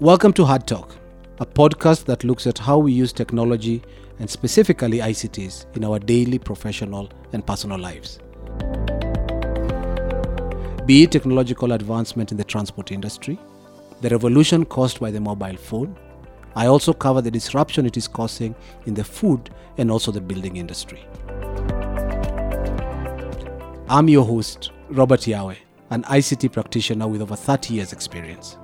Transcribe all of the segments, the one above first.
Welcome to Hard Talk, a podcast that looks at how we use technology and specifically ICTs in our daily professional and personal lives. Be it technological advancement in the transport industry, the revolution caused by the mobile phone, I also cover the disruption it is causing in the food and also the building industry. I'm your host, Robert Yawe, an ICT practitioner with over 30 years' experience.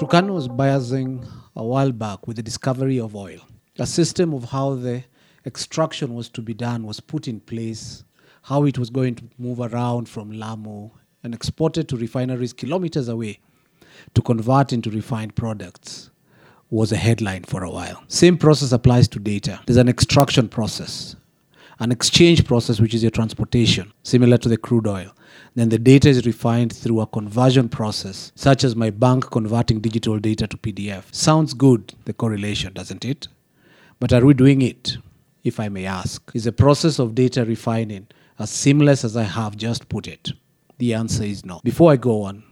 Turkana was biasing a while back with the discovery of oil. A system of how the extraction was to be done was put in place, how it was going to move around from Lamu and exported to refineries kilometers away to convert into refined products was a headline for a while. Same process applies to data. There's an extraction process, an exchange process, which is your transportation, similar to the crude oil. Then the data is refined through a conversion process, such as my bank converting digital data to PDF. Sounds good, the correlation, doesn't it? But are we doing it, if I may ask? Is the process of data refining as seamless as I have just put it? The answer is no. Before I go on,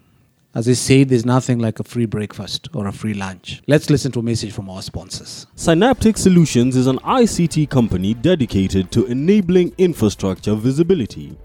as I say, there's nothing like a free breakfast or a free lunch. Let's listen to a message from our sponsors. Synaptech Solutions is an ICT company dedicated to enabling infrastructure visibility.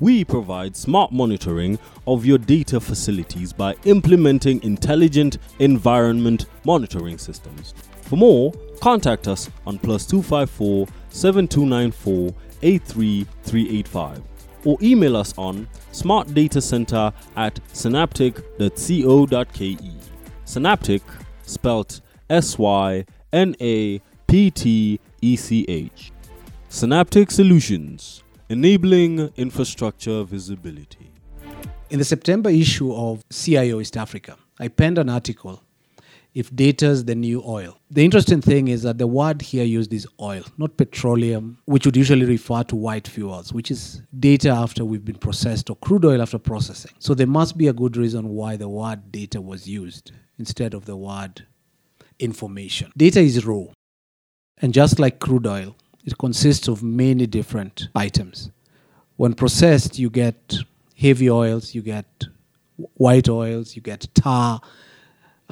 We provide smart monitoring of your data facilities by implementing intelligent environment monitoring systems. For more, contact us on plus 254 7294 83385 or email us on smartdatacenter at synaptech.co.ke. Synaptech, spelt S Y N A P T E C H. Synaptech Solutions, enabling infrastructure visibility. In the September issue of CIO East Africa, I penned an article if data's the new oil. The interesting thing is that the word here used is oil, not petroleum, which would usually refer to white fuels, which is data after we've been processed or crude oil after processing. So there must be a good reason why the word data was used instead of the word information. Data is raw. And just like crude oil, it consists of many different items. When processed, you get heavy oils, you get white oils, you get tar,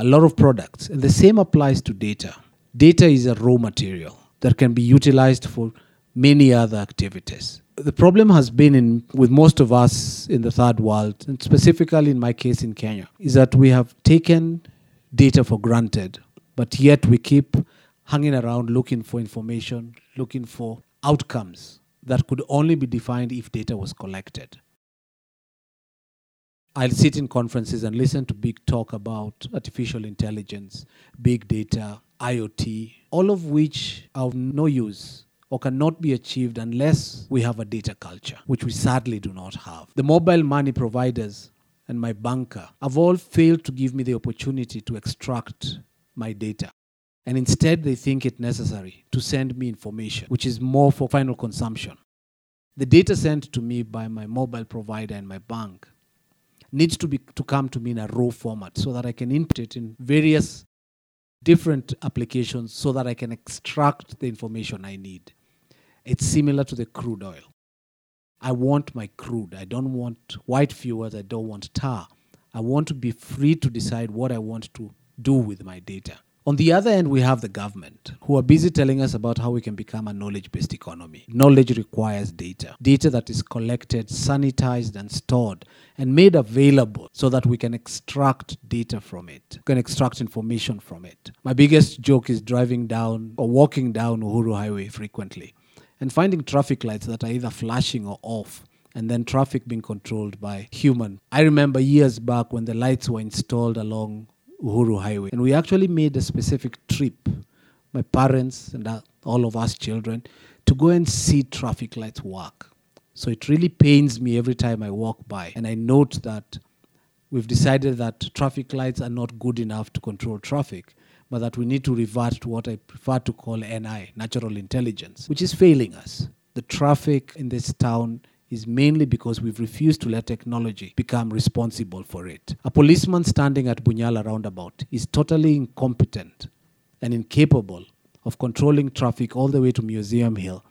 a lot of products. And the same applies to data. Data is a raw material that can be utilized for many other activities. The problem has been in with most of us in the third world, and specifically in my case in Kenya, is that we have taken data for granted, but yet we keep hanging around looking for information, looking for outcomes that could only be defined if data was collected. I'll sit in conferences and listen to big talk about artificial intelligence, big data, IoT, all of which are of no use or cannot be achieved unless we have a data culture, which we sadly do not have. The mobile money providers and my banker have all failed to give me the opportunity to extract my data. And instead, they think it necessary to send me information, which is more for final consumption. The data sent to me by my mobile provider and my bank needs to be to come to me in a raw format so that I can input it in various different applications so that I can extract the information I need. It's similar to the crude oil. I want my crude. I don't want white fuels. I don't want tar. I want to be free to decide what I want to do with my data. On the other end, we have the government who are busy telling us about how we can become a knowledge based economy. Knowledge requires data, data that is collected, sanitized, and stored and made available so that we can extract data from it, we can extract information from it. My biggest joke is driving down or walking down Uhuru Highway frequently and finding traffic lights that are either flashing or off and then traffic being controlled by human. I remember years back when the lights were installed along Uhuru Highway. And we actually made a specific trip, my parents and uh, all of us children, to go and see traffic lights work. So it really pains me every time I walk by and I note that we've decided that traffic lights are not good enough to control traffic, but that we need to revert to what I prefer to call NI, natural intelligence, which is failing us. The traffic in this town is mainly because we've refused to let technology become responsible for it. A policeman standing at Bunyala roundabout is totally incompetent and incapable of controlling traffic all the way to Museum Hill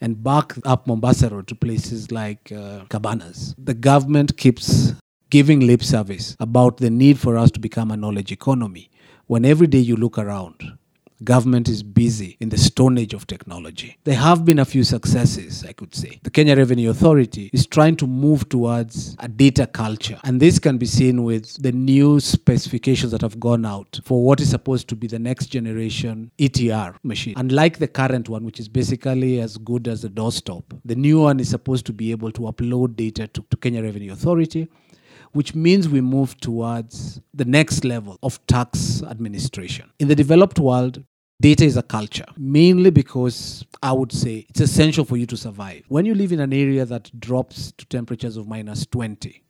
and back up Mombasa Road to places like uh, Cabanas. The government keeps giving lip service about the need for us to become a knowledge economy when every day you look around, government is busy in the stone age of technology. There have been a few successes, I could say. The Kenya Revenue Authority is trying to move towards a data culture, and this can be seen with the new specifications that have gone out for what is supposed to be the next generation ETR machine. Unlike the current one, which is basically as good as a doorstop, the new one is supposed to be able to upload data to, to Kenya Revenue Authority which means we move towards the next level of tax administration. In the developed world, data is a culture, mainly because I would say it's essential for you to survive. When you live in an area that drops to temperatures of minus 20,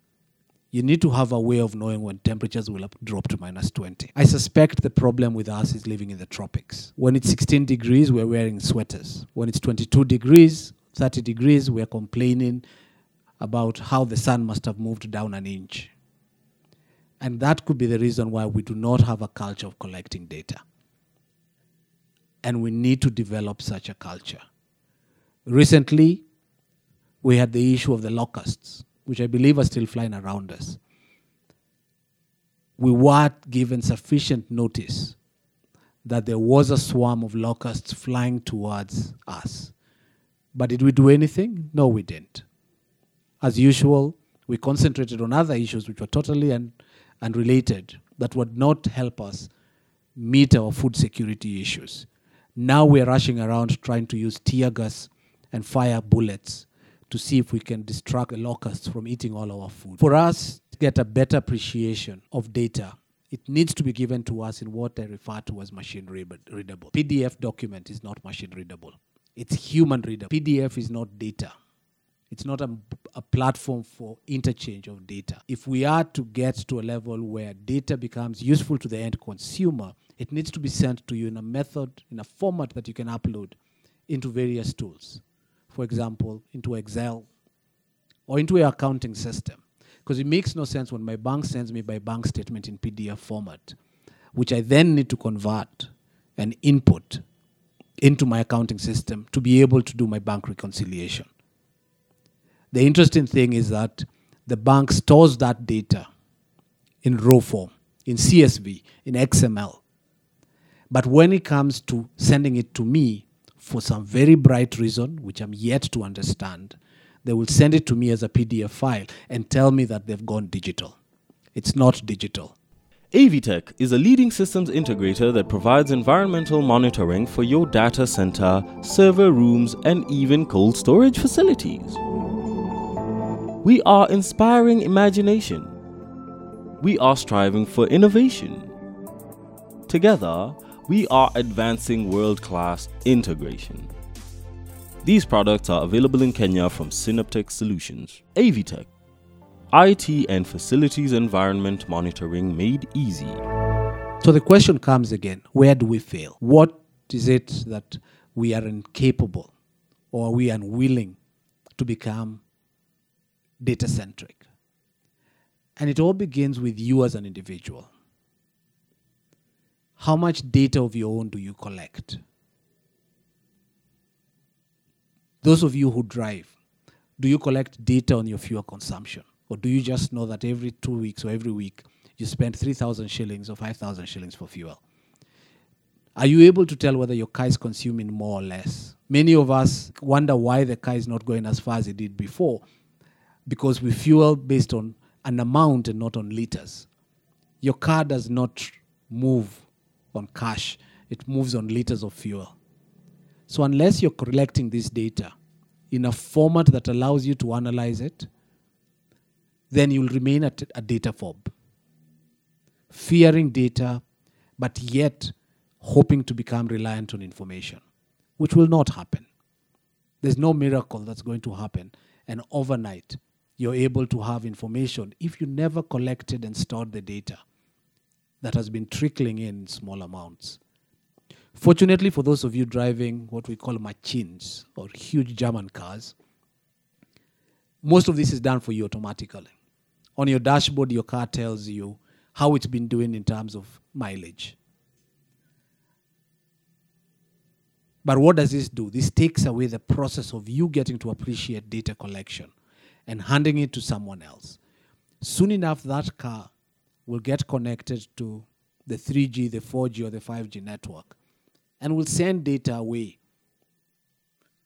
you need to have a way of knowing when temperatures will drop to minus 20. I suspect the problem with us is living in the tropics. When it's 16 degrees, we're wearing sweaters. When it's 22 degrees, 30 degrees, we're complaining about how the sun must have moved down an inch. And that could be the reason why we do not have a culture of collecting data. And we need to develop such a culture. Recently, we had the issue of the locusts, which I believe are still flying around us. We were given sufficient notice that there was a swarm of locusts flying towards us. But did we do anything? No, we didn't as usual, we concentrated on other issues which were totally un- unrelated that would not help us meet our food security issues. Now we're rushing around trying to use tear gas and fire bullets to see if we can distract the locusts from eating all our food. For us to get a better appreciation of data, it needs to be given to us in what I refer to as machine readable. PDF document is not machine readable. It's human readable. PDF is not data. It's not a, a platform for interchange of data. If we are to get to a level where data becomes useful to the end consumer, it needs to be sent to you in a method, in a format that you can upload into various tools. For example, into Excel or into your accounting system. Because it makes no sense when my bank sends me my bank statement in PDF format, which I then need to convert and input into my accounting system to be able to do my bank reconciliation. The interesting thing is that the bank stores that data in raw form, in CSV, in XML. But when it comes to sending it to me for some very bright reason, which I'm yet to understand, they will send it to me as a PDF file and tell me that they've gone digital. It's not digital. Avtech is a leading systems integrator that provides environmental monitoring for your data center, server rooms, and even cold storage facilities. We are inspiring imagination. We are striving for innovation. Together, we are advancing world class integration. These products are available in Kenya from Synaptech Solutions. Avtech, IT and facilities environment monitoring made easy. So the question comes again where do we fail? What is it that we are incapable or we are unwilling to become data centric. And it all begins with you as an individual. How much data of your own do you collect? Those of you who drive, do you collect data on your fuel consumption? Or do you just know that every two weeks or every week you spend 3,000 shillings or 5,000 shillings for fuel? Are you able to tell whether your car is consuming more or less? Many of us wonder why the car is not going as far as it did before because we fuel based on an amount and not on liters. Your car does not move on cash, it moves on liters of fuel. So, unless you're collecting this data in a format that allows you to analyze it, then you'll remain a data phobe, fearing data, but yet hoping to become reliant on information, which will not happen. There's no miracle that's going to happen, and overnight you're able to have information if you never collected and stored the data that has been trickling in small amounts. Fortunately, for those of you driving what we call machines or huge German cars, most of this is done for you automatically. On your dashboard, your car tells you how it's been doing in terms of mileage. But what does this do? This takes away the process of you getting to appreciate data collection and handing it to someone else. soon enough that car will get connected to the 3G, the 4G, or the 5G network and will send data away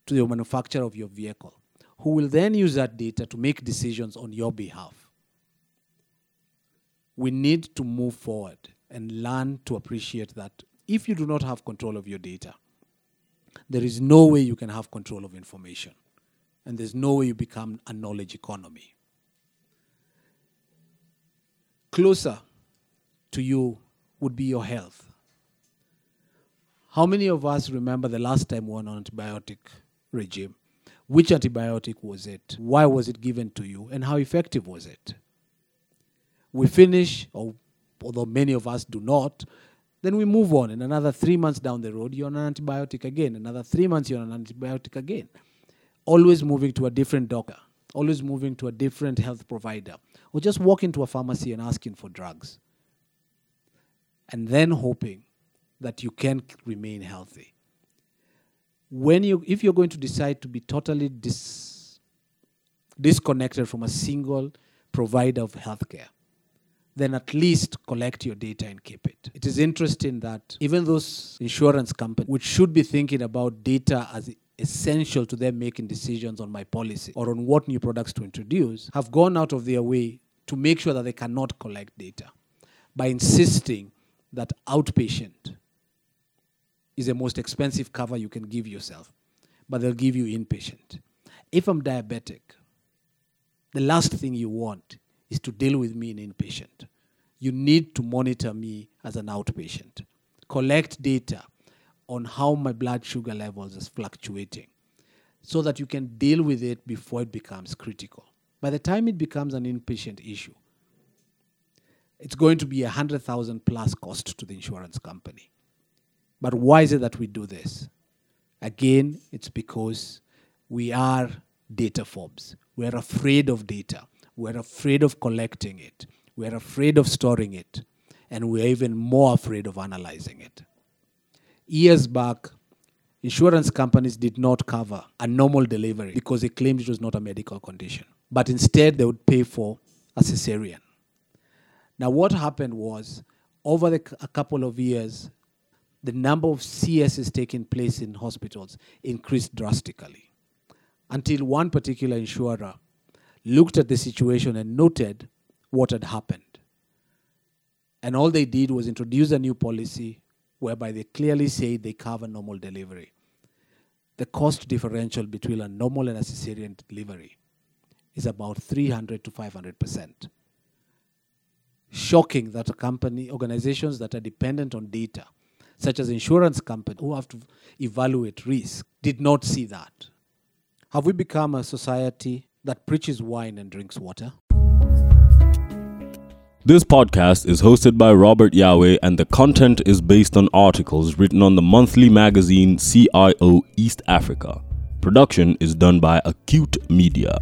to the manufacturer of your vehicle, who will then use that data to make decisions on your behalf. We need to move forward and learn to appreciate that if you do not have control of your data, there is no way you can have control of information. And there's no way you become a knowledge economy. Closer to you would be your health. How many of us remember the last time we were on an antibiotic regime? Which antibiotic was it? Why was it given to you? And how effective was it? We finish, or although many of us do not, then we move on. And another three months down the road, you're on an antibiotic again. Another three months, you're on an antibiotic again. Always moving to a different doctor, always moving to a different health provider, or just walk into a pharmacy and asking for drugs. And then hoping that you can remain healthy. When you, if you're going to decide to be totally dis, disconnected from a single provider of healthcare, then at least collect your data and keep it. It is interesting that even those insurance companies, which should be thinking about data as essential to them making decisions on my policy or on what new products to introduce, have gone out of their way to make sure that they cannot collect data by insisting that outpatient is the most expensive cover you can give yourself, but they'll give you inpatient. If I'm diabetic, the last thing you want is to deal with me in inpatient. You need to monitor me as an outpatient. Collect data on how my blood sugar levels is fluctuating so that you can deal with it before it becomes critical. By the time it becomes an inpatient issue, it's going to be a 100,000 plus cost to the insurance company. But why is it that we do this? Again, it's because we are data phobes. We're afraid of data. We're afraid of collecting it. We're afraid of storing it. And we're even more afraid of analyzing it. Years back, insurance companies did not cover a normal delivery because they claimed it was not a medical condition. But instead, they would pay for a cesarean. Now, what happened was, over the, a couple of years, the number of CSs taking place in hospitals increased drastically until one particular insurer looked at the situation and noted what had happened. And all they did was introduce a new policy whereby they clearly say they cover normal delivery. The cost differential between a normal and a cesarean delivery is about 300 to 500 percent. Shocking that a company, organizations that are dependent on data, such as insurance companies who have to evaluate risk, did not see that. Have we become a society that preaches wine and drinks water? This podcast is hosted by Robert Yawe, and the content is based on articles written on the monthly magazine CIO East Africa. Production is done by Acute Media.